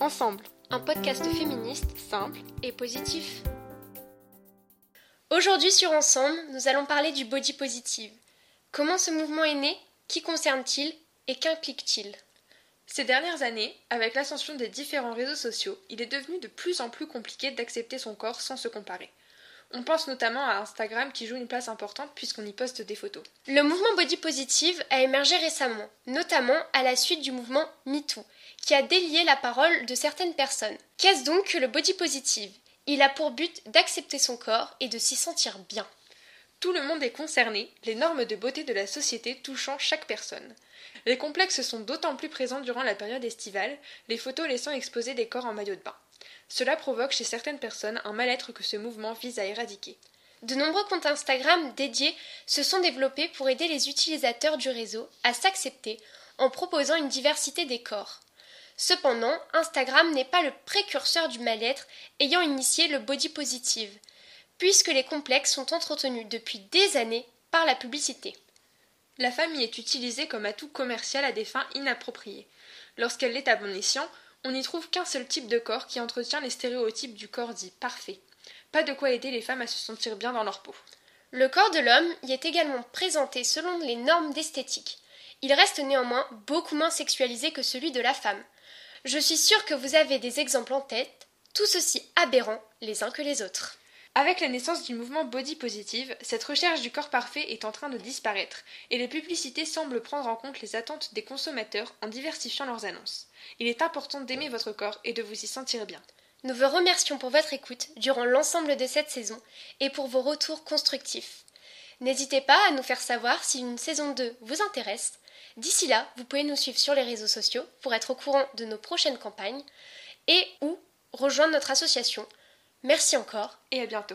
Ensemble, un podcast féministe simple et positif. Aujourd'hui sur Ensemble, nous allons parler du body positive. Comment ce mouvement est né Qui concerne-t-il Et qu'implique-t-il? Ces dernières années, avec l'ascension des différents réseaux sociaux, il est devenu de plus en plus compliqué d'accepter son corps sans se comparer. On pense notamment à Instagram qui joue une place importante puisqu'on y poste des photos. Le mouvement body positive a émergé récemment, notamment à la suite du mouvement MeToo, qui a délié la parole de certaines personnes. Qu'est-ce donc que le body positive? Il a pour but d'accepter son corps et de s'y sentir bien. Tout le monde est concerné, les normes de beauté de la société touchant chaque personne. Les complexes sont d'autant plus présents durant la période estivale, les photos laissant exposer des corps en maillot de bain. Cela provoque chez certaines personnes un mal-être que ce mouvement vise à éradiquer. De nombreux comptes Instagram dédiés se sont développés pour aider les utilisateurs du réseau à s'accepter en proposant une diversité des corps. Cependant, Instagram n'est pas le précurseur du mal-être ayant initié le body positive, puisque les complexes sont entretenus depuis des années par la publicité. La famille est utilisée comme atout commercial à des fins inappropriées. Lorsqu'elle l'est à bon on n'y trouve qu'un seul type de corps qui entretient les stéréotypes du corps dit parfait. Pas de quoi aider les femmes à se sentir bien dans leur peau. Le corps de l'homme y est également présenté selon les normes d'esthétique. Il reste néanmoins beaucoup moins sexualisé que celui de la femme. Je suis sûre que vous avez des exemples en tête, tous aussi aberrants les uns que les autres. Avec la naissance du mouvement body positive, cette recherche du corps parfait est en train de disparaître, et les publicités semblent prendre en compte les attentes des consommateurs en diversifiant leurs annonces. Il est important d'aimer votre corps et de vous y sentir bien. Nous vous remercions pour votre écoute durant l'ensemble de cette saison et pour vos retours constructifs. N'hésitez pas à nous faire savoir si une saison 2 vous intéresse. D'ici là, vous pouvez nous suivre sur les réseaux sociaux pour être au courant de nos prochaines campagnes et ou rejoindre notre association Merci encore et à bientôt.